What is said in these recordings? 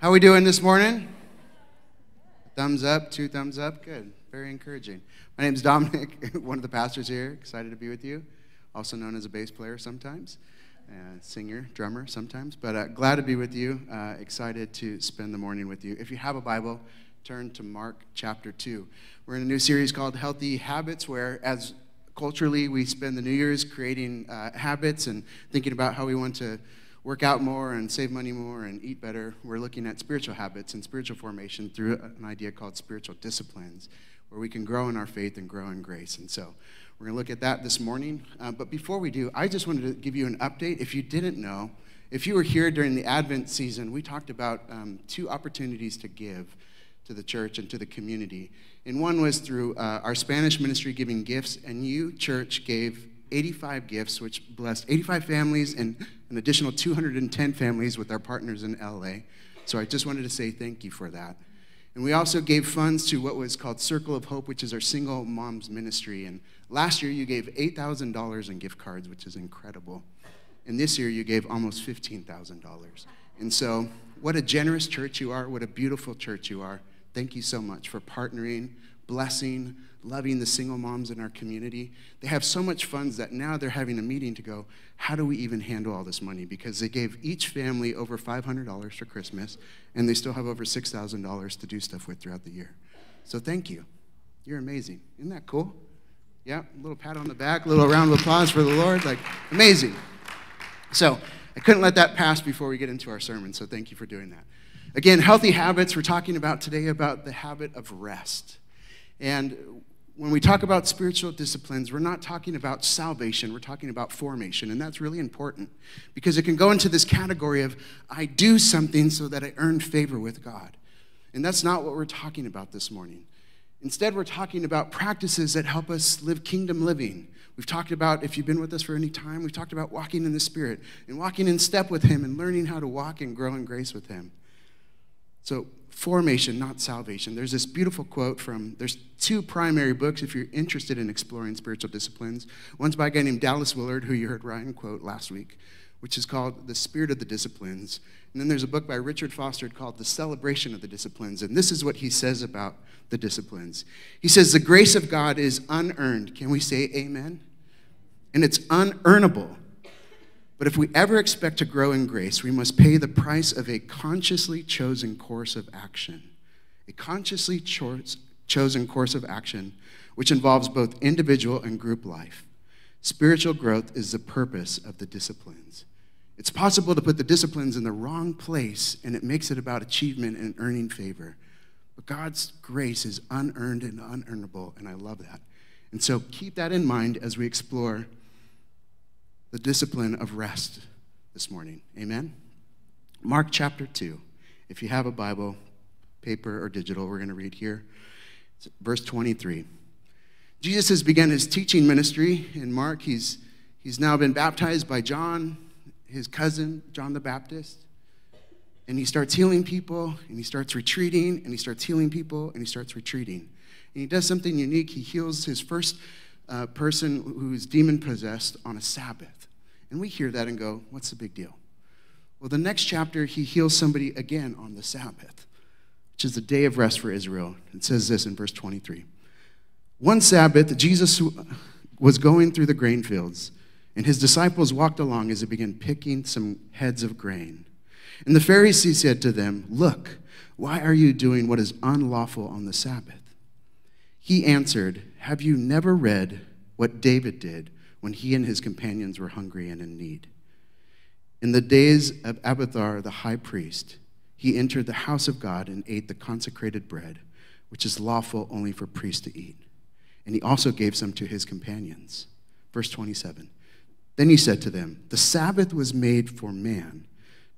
How are we doing this morning? Thumbs up, two thumbs up. Good. Very encouraging. My name is Dominic, one of the pastors here. Excited to be with you. Also known as a bass player sometimes, uh, singer, drummer sometimes. But uh, glad to be with you. Uh, excited to spend the morning with you. If you have a Bible, turn to Mark chapter 2. We're in a new series called Healthy Habits, where as culturally we spend the New Year's creating uh, habits and thinking about how we want to work out more and save money more and eat better. We're looking at spiritual habits and spiritual formation through an idea called spiritual disciplines, where we can grow in our faith and grow in grace. And so we're going to look at that this morning. Uh, but before we do, I just wanted to give you an update. If you didn't know, if you were here during the Advent season, we talked about um, two opportunities to give to the church and to the community. And one was through uh, our Spanish ministry giving gifts, and you, church, gave 85 gifts, which blessed 85 families and an additional 210 families with our partners in LA. So I just wanted to say thank you for that. And we also gave funds to what was called Circle of Hope, which is our single moms ministry. And last year you gave $8,000 in gift cards, which is incredible. And this year you gave almost $15,000. And so, what a generous church you are, what a beautiful church you are. Thank you so much for partnering, blessing, loving the single moms in our community. They have so much funds that now they're having a meeting to go, how do we even handle all this money? Because they gave each family over $500 for Christmas, and they still have over $6,000 to do stuff with throughout the year. So thank you. You're amazing. Isn't that cool? Yeah, a little pat on the back, a little round of applause for the Lord. Like, amazing. So I couldn't let that pass before we get into our sermon, so thank you for doing that. Again, healthy habits. We're talking about today about the habit of rest. And when we talk about spiritual disciplines, we're not talking about salvation, we're talking about formation. And that's really important because it can go into this category of I do something so that I earn favor with God. And that's not what we're talking about this morning. Instead, we're talking about practices that help us live kingdom living. We've talked about, if you've been with us for any time, we've talked about walking in the Spirit and walking in step with Him and learning how to walk and grow in grace with Him. So, formation, not salvation. There's this beautiful quote from, there's two primary books if you're interested in exploring spiritual disciplines. One's by a guy named Dallas Willard, who you heard Ryan quote last week, which is called The Spirit of the Disciplines. And then there's a book by Richard Foster called The Celebration of the Disciplines. And this is what he says about the disciplines. He says, The grace of God is unearned. Can we say amen? And it's unearnable. But if we ever expect to grow in grace, we must pay the price of a consciously chosen course of action. A consciously cho- chosen course of action, which involves both individual and group life. Spiritual growth is the purpose of the disciplines. It's possible to put the disciplines in the wrong place, and it makes it about achievement and earning favor. But God's grace is unearned and unearnable, and I love that. And so keep that in mind as we explore the discipline of rest this morning. Amen? Mark chapter 2. If you have a Bible, paper or digital, we're going to read here. It's verse 23. Jesus has begun his teaching ministry in Mark. He's, he's now been baptized by John, his cousin, John the Baptist. And he starts healing people, and he starts retreating, and he starts healing people, and he starts retreating. And he does something unique. He heals his first uh, person who is demon possessed on a Sabbath. And we hear that and go, what's the big deal? Well, the next chapter, he heals somebody again on the Sabbath, which is the day of rest for Israel. It says this in verse 23. One Sabbath, Jesus was going through the grain fields, and his disciples walked along as he began picking some heads of grain. And the Pharisees said to them, Look, why are you doing what is unlawful on the Sabbath? He answered, Have you never read what David did when he and his companions were hungry and in need? In the days of Abiathar the high priest, he entered the house of God and ate the consecrated bread, which is lawful only for priests to eat. And he also gave some to his companions. Verse 27. Then he said to them, The Sabbath was made for man,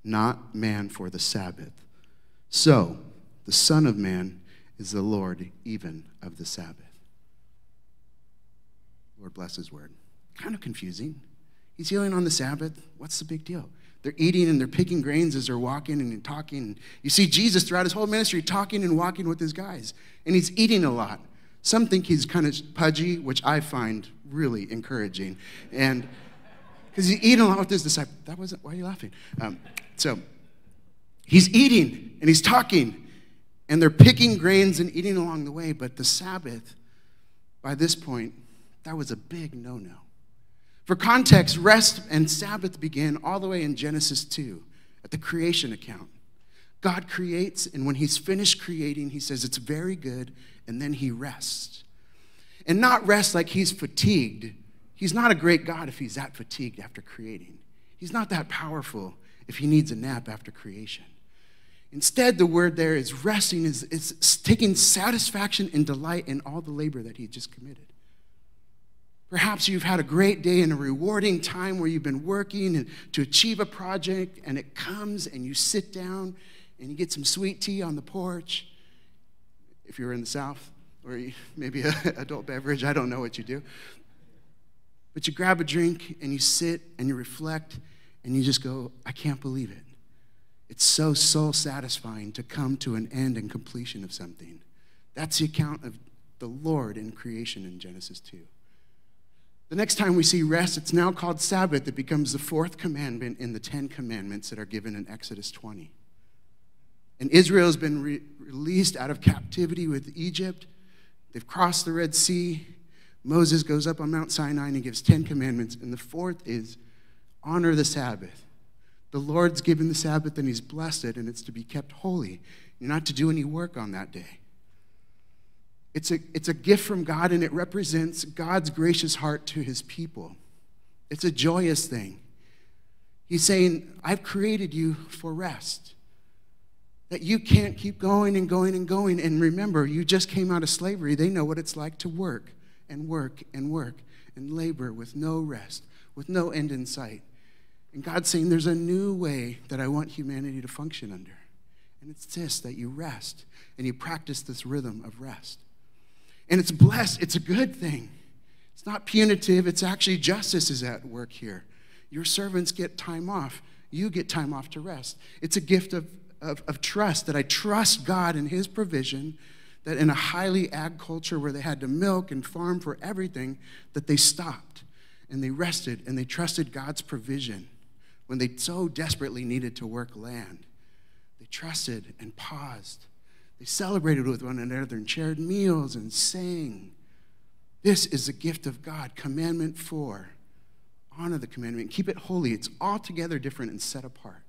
not man for the Sabbath. So, the Son of Man is the Lord even of the Sabbath. Lord bless his word. Kind of confusing. He's healing on the Sabbath. What's the big deal? They're eating and they're picking grains as they're walking and talking. You see Jesus throughout his whole ministry talking and walking with his guys, and he's eating a lot. Some think he's kind of pudgy, which I find really encouraging. And because he's eating a lot with his disciples. That wasn't, why are you laughing? Um, so he's eating and he's talking, and they're picking grains and eating along the way. But the Sabbath, by this point, that was a big no no. For context, rest and Sabbath begin all the way in Genesis 2 at the creation account. God creates, and when he's finished creating, he says it's very good, and then he rests. And not rest like he's fatigued. He's not a great God if he's that fatigued after creating. He's not that powerful if he needs a nap after creation. Instead, the word there is resting, is, is taking satisfaction and delight in all the labor that he just committed. Perhaps you've had a great day and a rewarding time where you've been working to achieve a project, and it comes and you sit down and you get some sweet tea on the porch. If you're in the South, or maybe an adult beverage, I don't know what you do. But you grab a drink and you sit and you reflect and you just go, I can't believe it. It's so soul satisfying to come to an end and completion of something. That's the account of the Lord in creation in Genesis 2. The next time we see rest, it's now called Sabbath. It becomes the fourth commandment in the Ten Commandments that are given in Exodus 20. And Israel has been re- released out of captivity with Egypt. They've crossed the Red Sea. Moses goes up on Mount Sinai and gives 10 commandments. And the fourth is honor the Sabbath. The Lord's given the Sabbath and he's blessed it, and it's to be kept holy. You're not to do any work on that day. It's a, it's a gift from God, and it represents God's gracious heart to his people. It's a joyous thing. He's saying, I've created you for rest. That you can't keep going and going and going. And remember, you just came out of slavery. They know what it's like to work and work and work and labor with no rest, with no end in sight. And God's saying, There's a new way that I want humanity to function under. And it's this that you rest and you practice this rhythm of rest. And it's blessed, it's a good thing. It's not punitive, it's actually justice is at work here. Your servants get time off, you get time off to rest. It's a gift of of, of trust, that I trust God and His provision, that in a highly ag culture where they had to milk and farm for everything, that they stopped and they rested and they trusted God's provision when they so desperately needed to work land. They trusted and paused. They celebrated with one another and shared meals and sang. This is the gift of God. Commandment four honor the commandment, keep it holy. It's altogether different and set apart.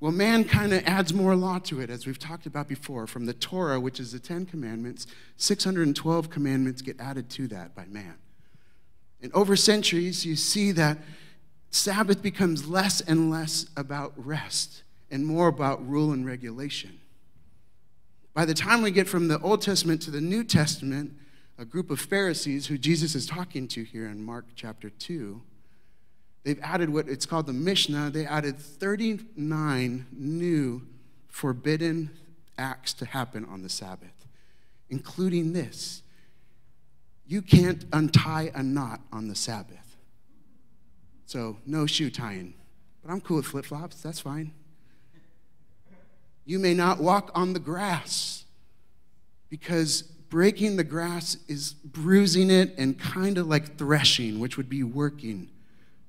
Well, man kind of adds more law to it, as we've talked about before. From the Torah, which is the Ten Commandments, 612 commandments get added to that by man. And over centuries, you see that Sabbath becomes less and less about rest and more about rule and regulation. By the time we get from the Old Testament to the New Testament, a group of Pharisees who Jesus is talking to here in Mark chapter 2 they've added what it's called the Mishnah. They added 39 new forbidden acts to happen on the Sabbath, including this you can't untie a knot on the Sabbath. So, no shoe tying. But I'm cool with flip flops, that's fine. You may not walk on the grass because breaking the grass is bruising it and kind of like threshing, which would be working.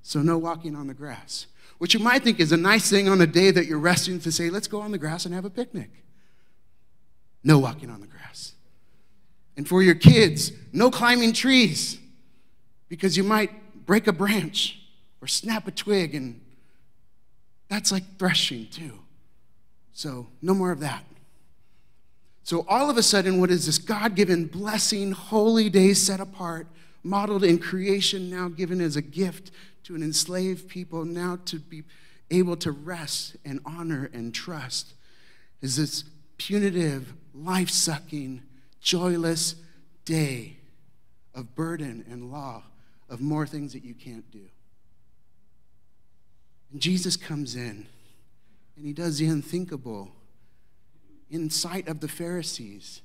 So, no walking on the grass, which you might think is a nice thing on a day that you're resting to say, let's go on the grass and have a picnic. No walking on the grass. And for your kids, no climbing trees because you might break a branch or snap a twig, and that's like threshing too. So, no more of that. So, all of a sudden, what is this God given blessing, holy day set apart, modeled in creation, now given as a gift to an enslaved people now to be able to rest and honor and trust is this punitive, life sucking, joyless day of burden and law, of more things that you can't do. And Jesus comes in and he does the unthinkable in sight of the Pharisees.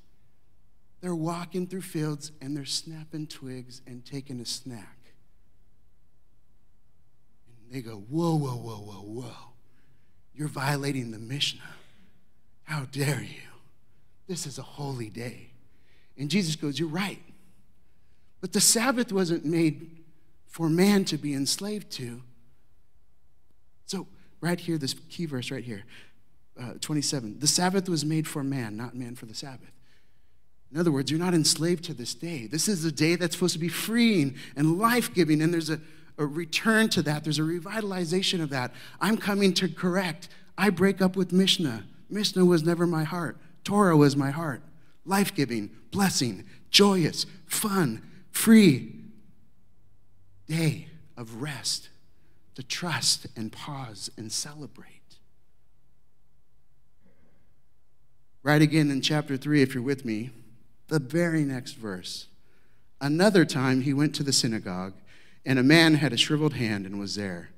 They're walking through fields and they're snapping twigs and taking a snack. And they go, Whoa, whoa, whoa, whoa, whoa. You're violating the Mishnah. How dare you? This is a holy day. And Jesus goes, You're right. But the Sabbath wasn't made for man to be enslaved to. So, right here, this key verse right here uh, 27. The Sabbath was made for man, not man for the Sabbath. In other words, you're not enslaved to this day. This is a day that's supposed to be freeing and life giving, and there's a, a return to that. There's a revitalization of that. I'm coming to correct. I break up with Mishnah. Mishnah was never my heart, Torah was my heart. Life giving, blessing, joyous, fun, free day of rest to trust and pause and celebrate. Right again in chapter 3, if you're with me, the very next verse. Another time he went to the synagogue, and a man had a shriveled hand and was there.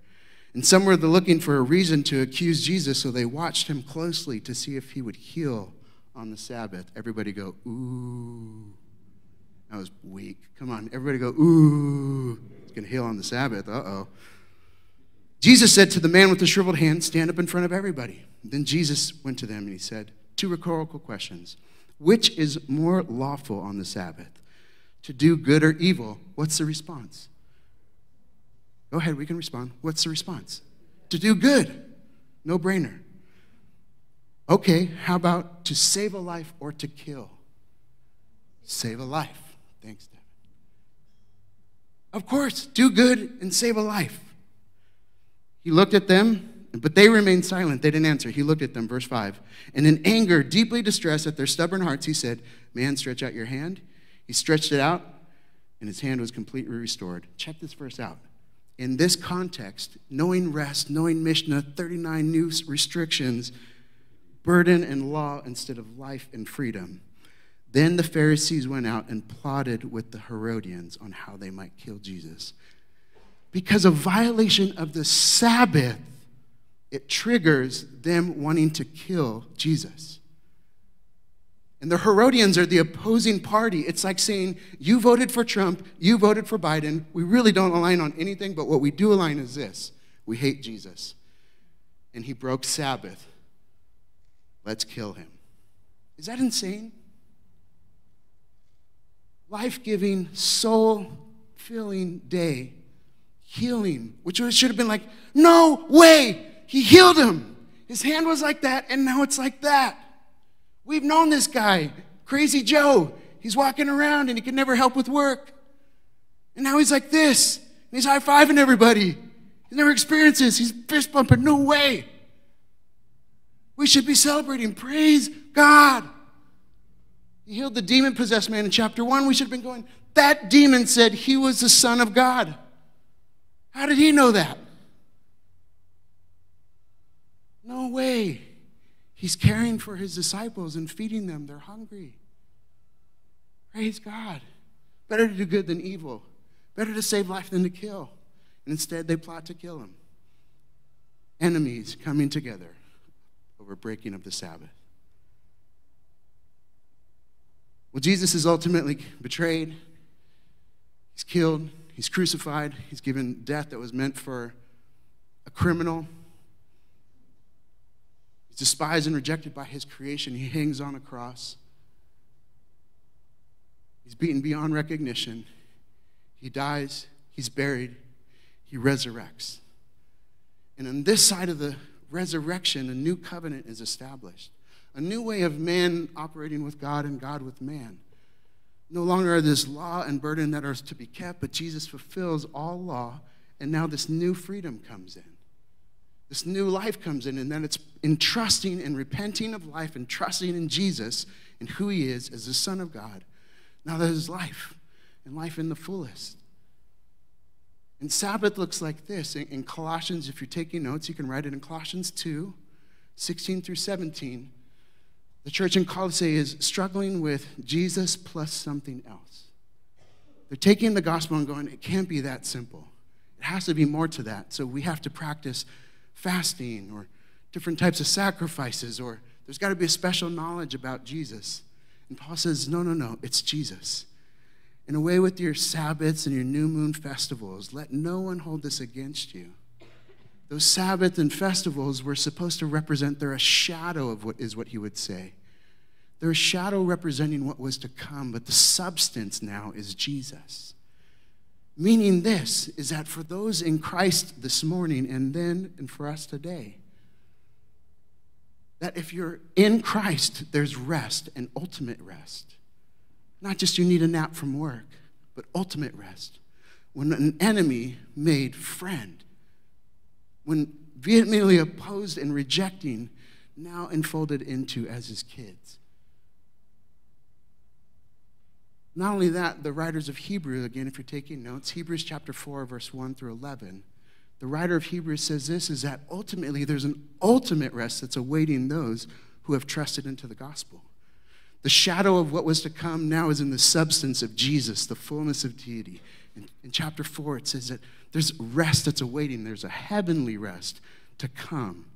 And some were looking for a reason to accuse Jesus, so they watched him closely to see if he would heal on the Sabbath. Everybody go, ooh. That was weak. Come on, everybody go, ooh. He's going to heal on the Sabbath. Uh oh. Jesus said to the man with the shriveled hand, Stand up in front of everybody. Then Jesus went to them and he said, Two rhetorical questions. Which is more lawful on the Sabbath? To do good or evil? What's the response? Go ahead, we can respond. What's the response? To do good. No brainer. Okay, how about to save a life or to kill? Save a life. Thanks, Devin. Of course, do good and save a life. He looked at them, but they remained silent. They didn't answer. He looked at them, verse 5. And in anger, deeply distressed at their stubborn hearts, he said, Man, stretch out your hand. He stretched it out, and his hand was completely restored. Check this verse out. In this context, knowing rest, knowing Mishnah, 39 new restrictions, burden and law instead of life and freedom. Then the Pharisees went out and plotted with the Herodians on how they might kill Jesus because of violation of the Sabbath, it triggers them wanting to kill Jesus. And the Herodians are the opposing party. It's like saying, You voted for Trump, you voted for Biden. We really don't align on anything, but what we do align is this we hate Jesus. And he broke Sabbath. Let's kill him. Is that insane? Life giving, soul filling day healing, which should have been like, no way, he healed him. His hand was like that, and now it's like that. We've known this guy, Crazy Joe. He's walking around and he can never help with work. And now he's like this, and he's high fiving everybody. He never experiences, he's fist bumping. No way. We should be celebrating. Praise God. He healed the demon possessed man in chapter one. We should have been going, that demon said he was the Son of God. How did he know that? No way. He's caring for his disciples and feeding them. They're hungry. Praise God. Better to do good than evil. Better to save life than to kill. And instead, they plot to kill him. Enemies coming together over breaking of the Sabbath. Well, Jesus is ultimately betrayed, he's killed, He's crucified. He's given death that was meant for a criminal. He's despised and rejected by his creation. He hangs on a cross. He's beaten beyond recognition. He dies. He's buried. He resurrects. And on this side of the resurrection, a new covenant is established. A new way of man operating with God and God with man. No longer are this law and burden that are to be kept, but Jesus fulfills all law, and now this new freedom comes in. This new life comes in, and then it's in trusting and repenting of life and trusting in Jesus and who he is as the Son of God. Now there's life, and life in the fullest. And Sabbath looks like this. In Colossians, if you're taking notes, you can write it in Colossians 2 16 through 17. The church in Colossae is struggling with Jesus plus something else. They're taking the gospel and going, it can't be that simple. It has to be more to that. So we have to practice fasting or different types of sacrifices, or there's got to be a special knowledge about Jesus. And Paul says, no, no, no, it's Jesus. In a way, with your Sabbaths and your new moon festivals, let no one hold this against you. Those Sabbath and festivals were supposed to represent, they're a shadow of what is what he would say. They're a shadow representing what was to come, but the substance now is Jesus. Meaning, this is that for those in Christ this morning and then and for us today, that if you're in Christ, there's rest and ultimate rest. Not just you need a nap from work, but ultimate rest. When an enemy made friend, when vehemently opposed and rejecting, now enfolded into as his kids. Not only that, the writers of Hebrew, again, if you're taking notes, Hebrews chapter 4, verse 1 through 11, the writer of Hebrews says this is that ultimately there's an ultimate rest that's awaiting those who have trusted into the gospel. The shadow of what was to come now is in the substance of Jesus, the fullness of deity. In, in chapter 4, it says that there's rest that's awaiting, there's a heavenly rest to come,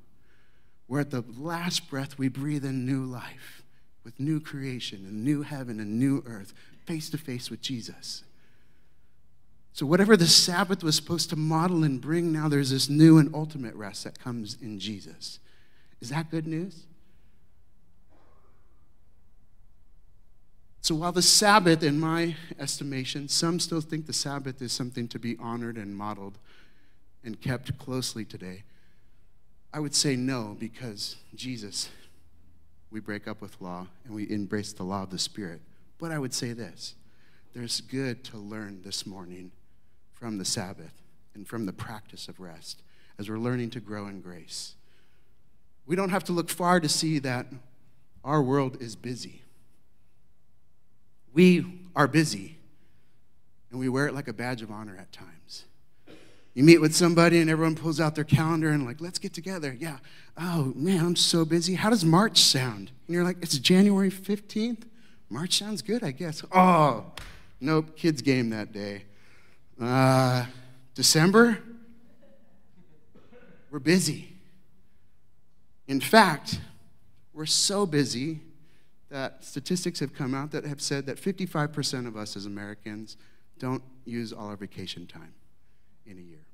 where at the last breath we breathe in new life with new creation and new heaven and new earth, face to face with Jesus. So, whatever the Sabbath was supposed to model and bring, now there's this new and ultimate rest that comes in Jesus. Is that good news? So, while the Sabbath, in my estimation, some still think the Sabbath is something to be honored and modeled and kept closely today, I would say no, because Jesus, we break up with law and we embrace the law of the Spirit. But I would say this there's good to learn this morning from the Sabbath and from the practice of rest as we're learning to grow in grace. We don't have to look far to see that our world is busy. We are busy, and we wear it like a badge of honor at times. You meet with somebody and everyone pulls out their calendar and like, let's get together. Yeah. Oh man, I'm so busy. How does March sound? And you're like, it's January 15th. March sounds good, I guess. Oh, nope, kids game that day. Uh, December, we're busy. In fact, we're so busy that statistics have come out that have said that 55% of us as Americans don't use all our vacation time in a year.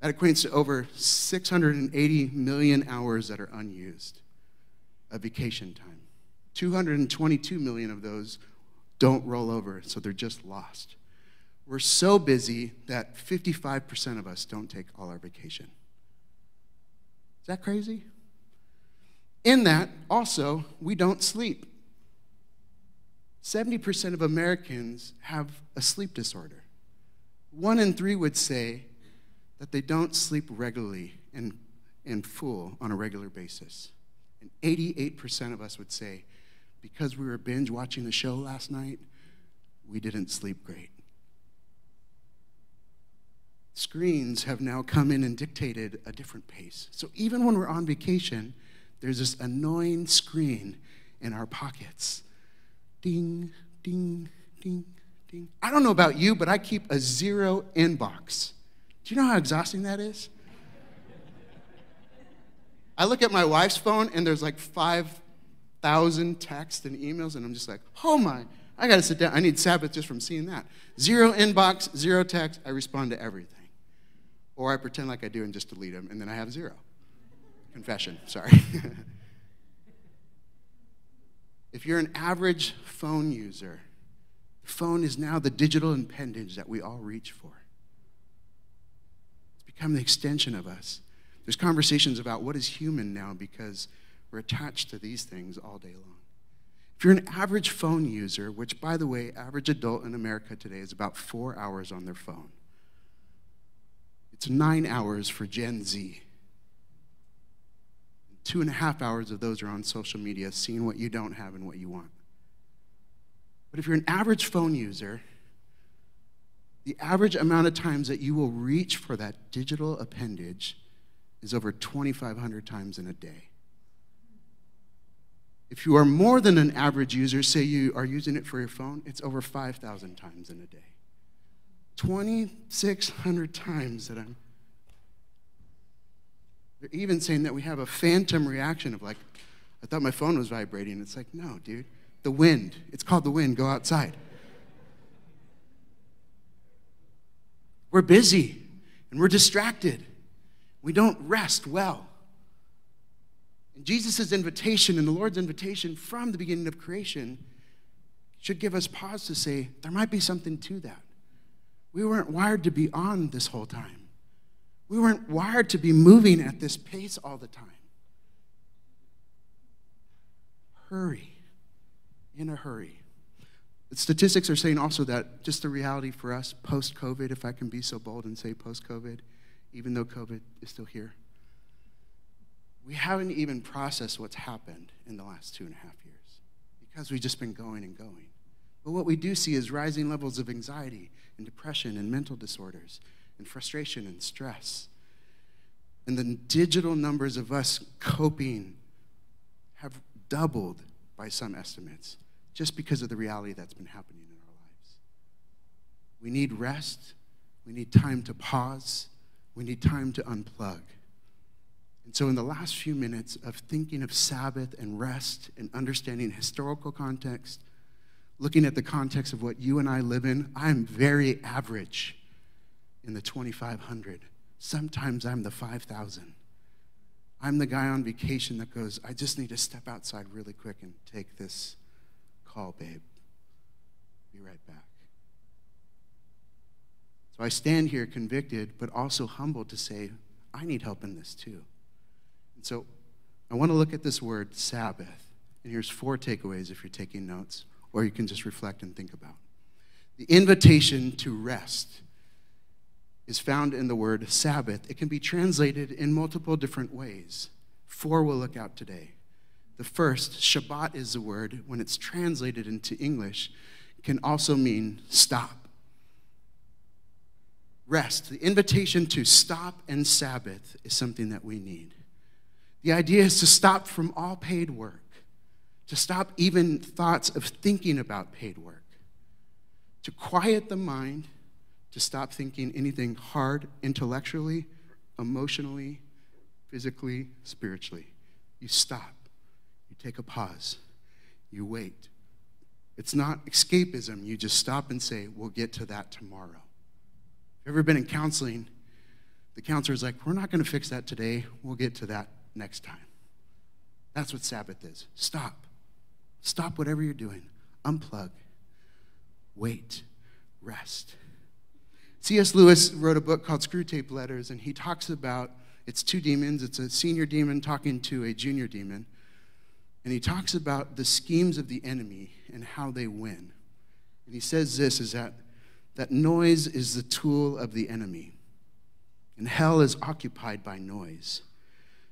That equates to over 680 million hours that are unused of vacation time. 222 million of those don't roll over, so they're just lost. We're so busy that 55% of us don't take all our vacation. Is that crazy? In that, also, we don't sleep. 70% of Americans have a sleep disorder. One in three would say that they don't sleep regularly and, and full on a regular basis. And 88% of us would say, because we were binge watching the show last night, we didn't sleep great. Screens have now come in and dictated a different pace. So even when we're on vacation, there's this annoying screen in our pockets. Ding, ding, ding, ding. I don't know about you, but I keep a zero inbox. Do you know how exhausting that is? I look at my wife's phone and there's like 5,000 texts and emails, and I'm just like, oh my, I gotta sit down. I need Sabbath just from seeing that. Zero inbox, zero text, I respond to everything. Or I pretend like I do and just delete them, and then I have zero. Confession, sorry. if you're an average phone user, the phone is now the digital appendage that we all reach for. It's become the extension of us. There's conversations about what is human now because we're attached to these things all day long. If you're an average phone user, which, by the way, average adult in America today is about four hours on their phone, it's nine hours for Gen Z. Two and a half hours of those are on social media, seeing what you don't have and what you want. But if you're an average phone user, the average amount of times that you will reach for that digital appendage is over 2,500 times in a day. If you are more than an average user, say you are using it for your phone, it's over 5,000 times in a day. 2,600 times that I'm. They're even saying that we have a phantom reaction of like, I thought my phone was vibrating. It's like, no, dude, the wind. It's called the wind. Go outside. We're busy and we're distracted. We don't rest well. And Jesus' invitation and the Lord's invitation from the beginning of creation should give us pause to say, there might be something to that. We weren't wired to be on this whole time. We weren't wired to be moving at this pace all the time. hurry, in a hurry. The statistics are saying also that just the reality for us post COVID, if I can be so bold and say post COVID, even though COVID is still here, we haven't even processed what's happened in the last two and a half years because we've just been going and going. But what we do see is rising levels of anxiety and depression and mental disorders and frustration and stress. And the digital numbers of us coping have doubled by some estimates just because of the reality that's been happening in our lives. We need rest. We need time to pause. We need time to unplug. And so, in the last few minutes of thinking of Sabbath and rest and understanding historical context, looking at the context of what you and I live in, I'm very average in the 2,500. Sometimes I'm the 5,000. I'm the guy on vacation that goes, I just need to step outside really quick and take this call, babe. Be right back. So I stand here convicted, but also humbled to say, I need help in this too. And so I want to look at this word, Sabbath. And here's four takeaways if you're taking notes, or you can just reflect and think about. The invitation to rest is found in the word Sabbath. It can be translated in multiple different ways. Four we'll look at today. The first, Shabbat is the word, when it's translated into English, can also mean stop. Rest. The invitation to stop and Sabbath is something that we need. The idea is to stop from all paid work, to stop even thoughts of thinking about paid work, to quiet the mind, to stop thinking anything hard intellectually, emotionally, physically, spiritually. You stop, you take a pause, you wait. It's not escapism. You just stop and say, We'll get to that tomorrow. Have you've ever been in counseling? The counselor's like, We're not going to fix that today. We'll get to that next time. That's what Sabbath is. Stop. Stop whatever you're doing. Unplug. Wait. Rest. C.S. Lewis wrote a book called Screwtape Letters, and he talks about it's two demons. It's a senior demon talking to a junior demon. And he talks about the schemes of the enemy and how they win. And he says this is that, that noise is the tool of the enemy. And hell is occupied by noise.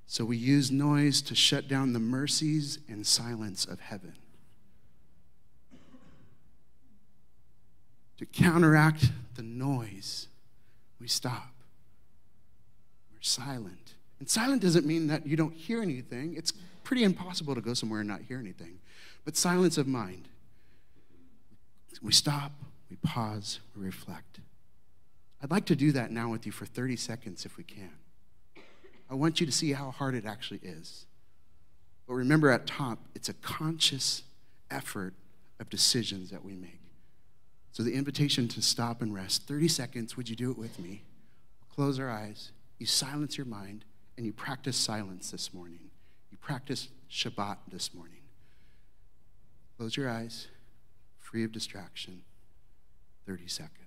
So we use noise to shut down the mercies and silence of heaven. To counteract the noise, we stop. We're silent. And silent doesn't mean that you don't hear anything. It's pretty impossible to go somewhere and not hear anything. But silence of mind. We stop, we pause, we reflect. I'd like to do that now with you for 30 seconds if we can. I want you to see how hard it actually is. But remember at top, it's a conscious effort of decisions that we make. So the invitation to stop and rest 30 seconds, would you do it with me? Close our eyes, you silence your mind, and you practice silence this morning. You practice Shabbat this morning. Close your eyes, free of distraction, 30 seconds.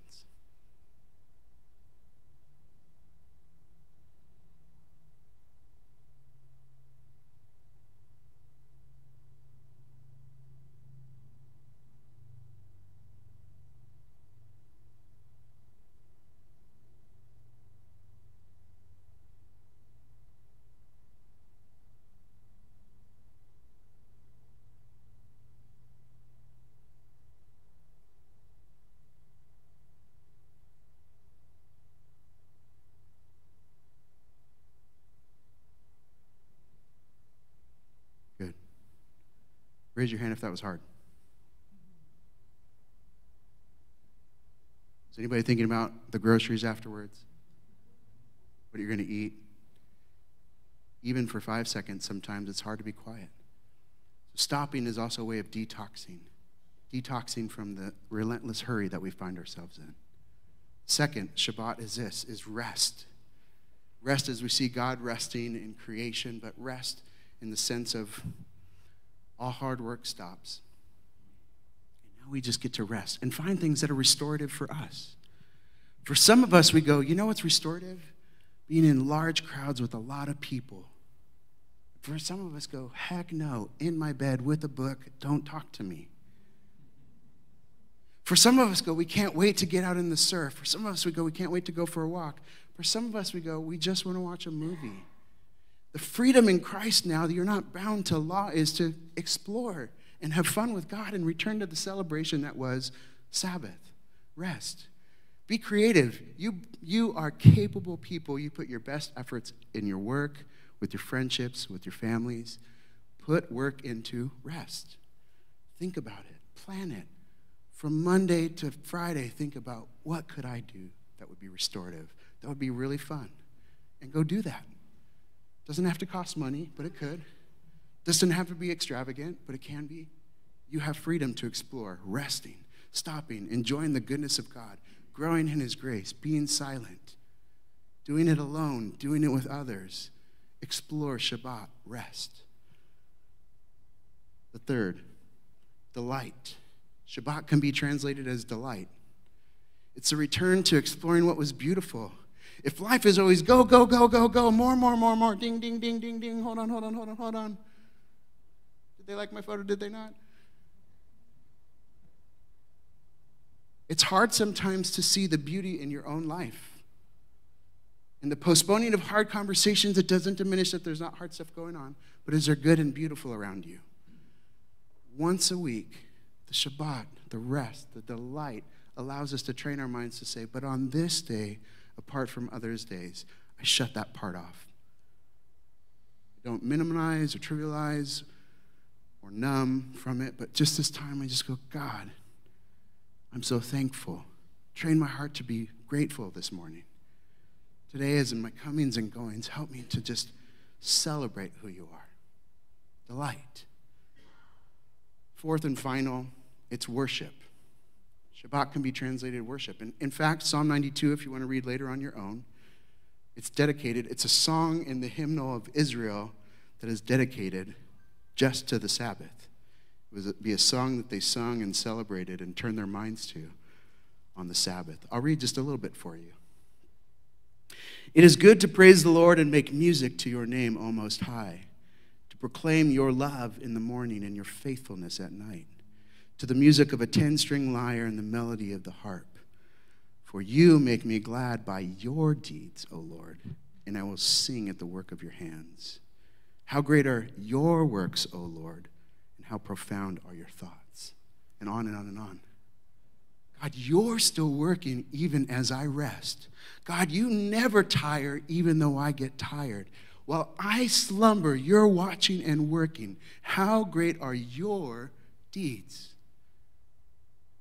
Raise your hand if that was hard. Is anybody thinking about the groceries afterwards? What you're going to eat? Even for five seconds, sometimes it's hard to be quiet. So stopping is also a way of detoxing, detoxing from the relentless hurry that we find ourselves in. Second, Shabbat is this, is rest. Rest as we see God resting in creation, but rest in the sense of all hard work stops. And now we just get to rest and find things that are restorative for us. For some of us, we go, you know what's restorative? Being in large crowds with a lot of people. For some of us, go, heck no, in my bed with a book, don't talk to me. For some of us, go, we can't wait to get out in the surf. For some of us, we go, we can't wait to go for a walk. For some of us, we go, we just want to watch a movie. The freedom in Christ now that you're not bound to law is to explore and have fun with God and return to the celebration that was Sabbath, rest. Be creative. You, you are capable people. You put your best efforts in your work, with your friendships, with your families. Put work into rest. Think about it, plan it. From Monday to Friday, think about what could I do that would be restorative, that would be really fun, and go do that. Doesn't have to cost money, but it could. Doesn't have to be extravagant, but it can be. You have freedom to explore, resting, stopping, enjoying the goodness of God, growing in His grace, being silent, doing it alone, doing it with others. Explore Shabbat, rest. The third, delight. Shabbat can be translated as delight. It's a return to exploring what was beautiful if life is always go, go, go, go, go, more, more, more, more, ding, ding, ding, ding, ding, hold on, hold on, hold on, hold on. Did they like my photo? Did they not? It's hard sometimes to see the beauty in your own life. And the postponing of hard conversations, it doesn't diminish that there's not hard stuff going on, but is there good and beautiful around you? Once a week, the Shabbat, the rest, the delight allows us to train our minds to say, but on this day, apart from others' days. I shut that part off. I don't minimize or trivialize or numb from it, but just this time I just go, God, I'm so thankful. Train my heart to be grateful this morning. Today, as in my comings and goings, help me to just celebrate who you are. Delight. Fourth and final, it's worship. Shabbat can be translated worship. And in fact, Psalm 92, if you want to read later on your own, it's dedicated, it's a song in the hymnal of Israel that is dedicated just to the Sabbath. It would be a song that they sung and celebrated and turned their minds to on the Sabbath. I'll read just a little bit for you. It is good to praise the Lord and make music to your name, O Most High, to proclaim your love in the morning and your faithfulness at night to the music of a 10 string lyre and the melody of the harp. For you make me glad by your deeds, O Lord, and I will sing at the work of your hands. How great are your works, O Lord, and how profound are your thoughts. And on and on and on. God, you're still working even as I rest. God, you never tire even though I get tired. While I slumber, you're watching and working. How great are your deeds?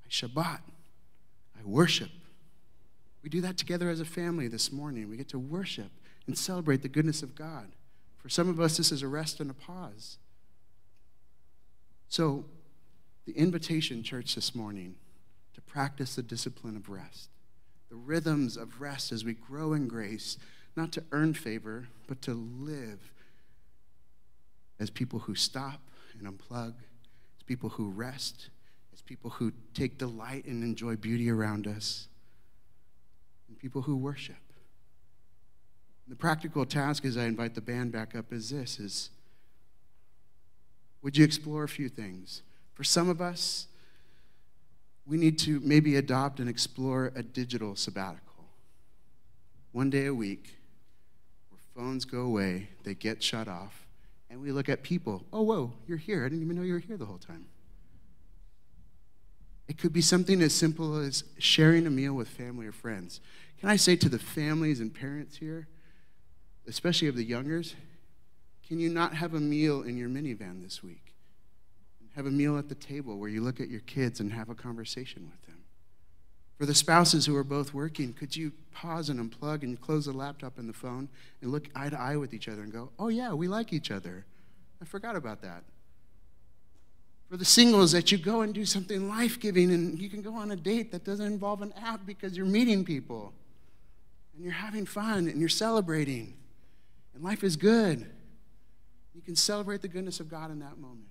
I Shabbat. I worship. We do that together as a family this morning. We get to worship and celebrate the goodness of God. For some of us, this is a rest and a pause. So, the invitation, church, this morning to practice the discipline of rest, the rhythms of rest as we grow in grace, not to earn favor, but to live as people who stop and unplug, as people who rest as people who take delight and enjoy beauty around us, and people who worship. The practical task as I invite the band back up is this is would you explore a few things? For some of us, we need to maybe adopt and explore a digital sabbatical. One day a week, where phones go away, they get shut off, and we look at people. Oh, whoa, you're here. I didn't even know you were here the whole time. It could be something as simple as sharing a meal with family or friends. Can I say to the families and parents here, especially of the youngers, can you not have a meal in your minivan this week? Have a meal at the table where you look at your kids and have a conversation with them. For the spouses who are both working, could you pause and unplug and close the laptop and the phone and look eye to eye with each other and go, oh, yeah, we like each other? I forgot about that for the singles that you go and do something life giving and you can go on a date that doesn't involve an app because you're meeting people and you're having fun and you're celebrating and life is good. You can celebrate the goodness of God in that moment.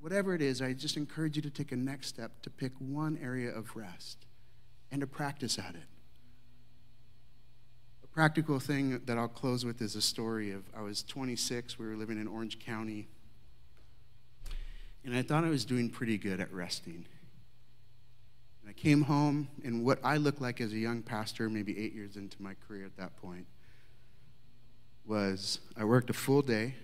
Whatever it is, I just encourage you to take a next step to pick one area of rest and to practice at it. A practical thing that I'll close with is a story of I was 26, we were living in Orange County, and I thought I was doing pretty good at resting. And I came home, and what I looked like as a young pastor, maybe eight years into my career at that point, was I worked a full day,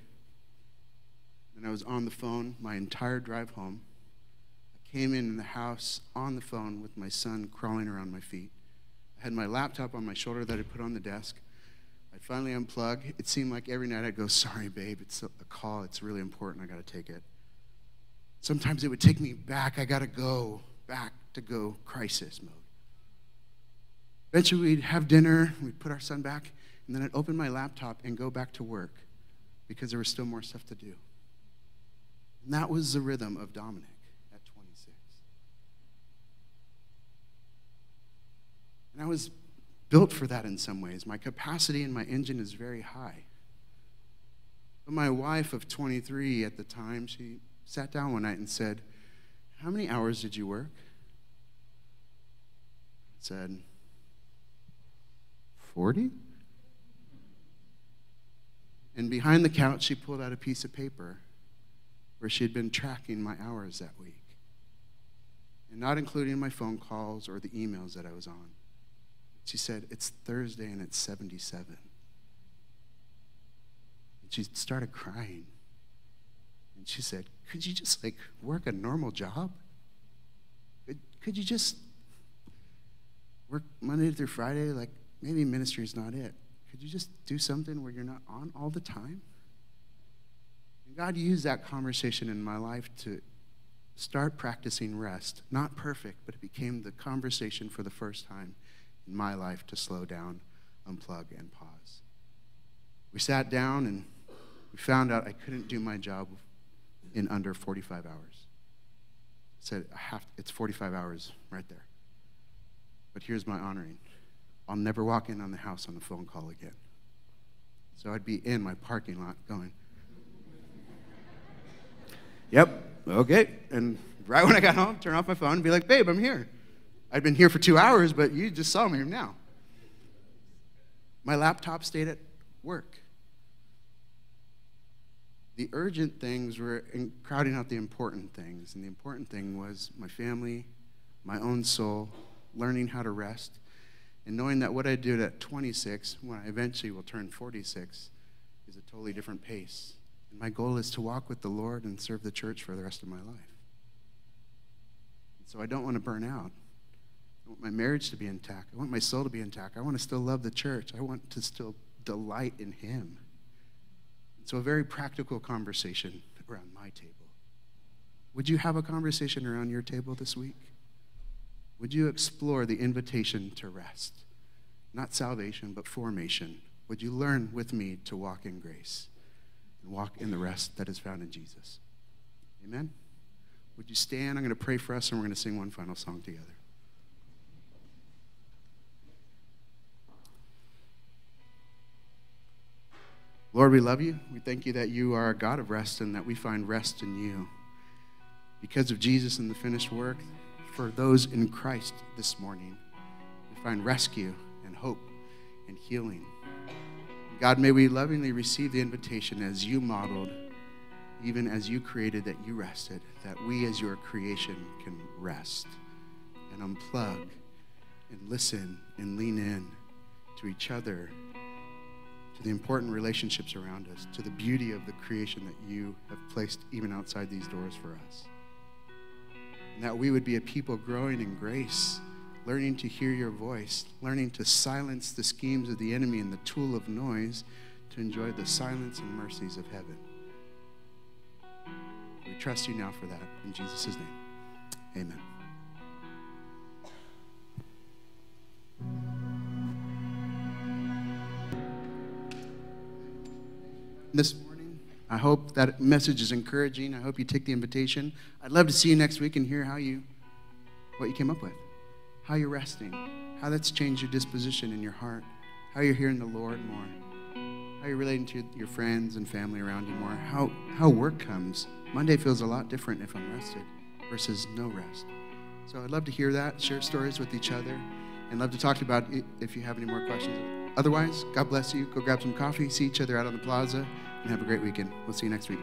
and I was on the phone my entire drive home. I came in the house on the phone with my son crawling around my feet. I had my laptop on my shoulder that I put on the desk. I'd finally unplug. It seemed like every night I'd go, Sorry, babe, it's a call. It's really important. I got to take it. Sometimes it would take me back. I got to go back to go crisis mode. Eventually, we'd have dinner, we'd put our son back, and then I'd open my laptop and go back to work because there was still more stuff to do. And that was the rhythm of Dominic at 26. And I was built for that in some ways. My capacity and my engine is very high. But my wife of 23 at the time, she sat down one night and said, How many hours did you work? I said, 40? And behind the couch, she pulled out a piece of paper where she had been tracking my hours that week, and not including my phone calls or the emails that I was on. She said, It's Thursday and it's 77. And she started crying. She said, Could you just like work a normal job? Could, could you just work Monday through Friday? Like maybe ministry is not it. Could you just do something where you're not on all the time? And God used that conversation in my life to start practicing rest. Not perfect, but it became the conversation for the first time in my life to slow down, unplug, and pause. We sat down and we found out I couldn't do my job in under 45 hours. I said, I have, it's 45 hours right there. But here's my honoring I'll never walk in on the house on a phone call again. So I'd be in my parking lot going, Yep, okay. And right when I got home, turn off my phone and be like, Babe, I'm here. I'd been here for two hours, but you just saw me now. My laptop stayed at work the urgent things were crowding out the important things. And the important thing was my family, my own soul, learning how to rest, and knowing that what I did at 26, when I eventually will turn 46, is a totally different pace. And my goal is to walk with the Lord and serve the church for the rest of my life. And so I don't want to burn out. I want my marriage to be intact. I want my soul to be intact. I want to still love the church. I want to still delight in Him. So, a very practical conversation around my table. Would you have a conversation around your table this week? Would you explore the invitation to rest? Not salvation, but formation. Would you learn with me to walk in grace and walk in the rest that is found in Jesus? Amen? Would you stand? I'm going to pray for us and we're going to sing one final song together. Lord, we love you. We thank you that you are a God of rest and that we find rest in you. Because of Jesus and the finished work, for those in Christ this morning, we find rescue and hope and healing. God, may we lovingly receive the invitation as you modeled, even as you created that you rested, that we as your creation can rest and unplug and listen and lean in to each other to the important relationships around us, to the beauty of the creation that you have placed even outside these doors for us. And that we would be a people growing in grace, learning to hear your voice, learning to silence the schemes of the enemy and the tool of noise to enjoy the silence and mercies of heaven. We trust you now for that. In Jesus' name, amen. This morning. I hope that message is encouraging. I hope you take the invitation. I'd love to see you next week and hear how you, what you came up with, how you're resting, how that's changed your disposition in your heart, how you're hearing the Lord more, how you're relating to your friends and family around you more, how, how work comes. Monday feels a lot different if I'm rested versus no rest. So I'd love to hear that, share stories with each other, and love to talk about if you have any more questions otherwise, God bless you. Go grab some coffee, see each other out on the plaza, and have a great weekend. We'll see you next week.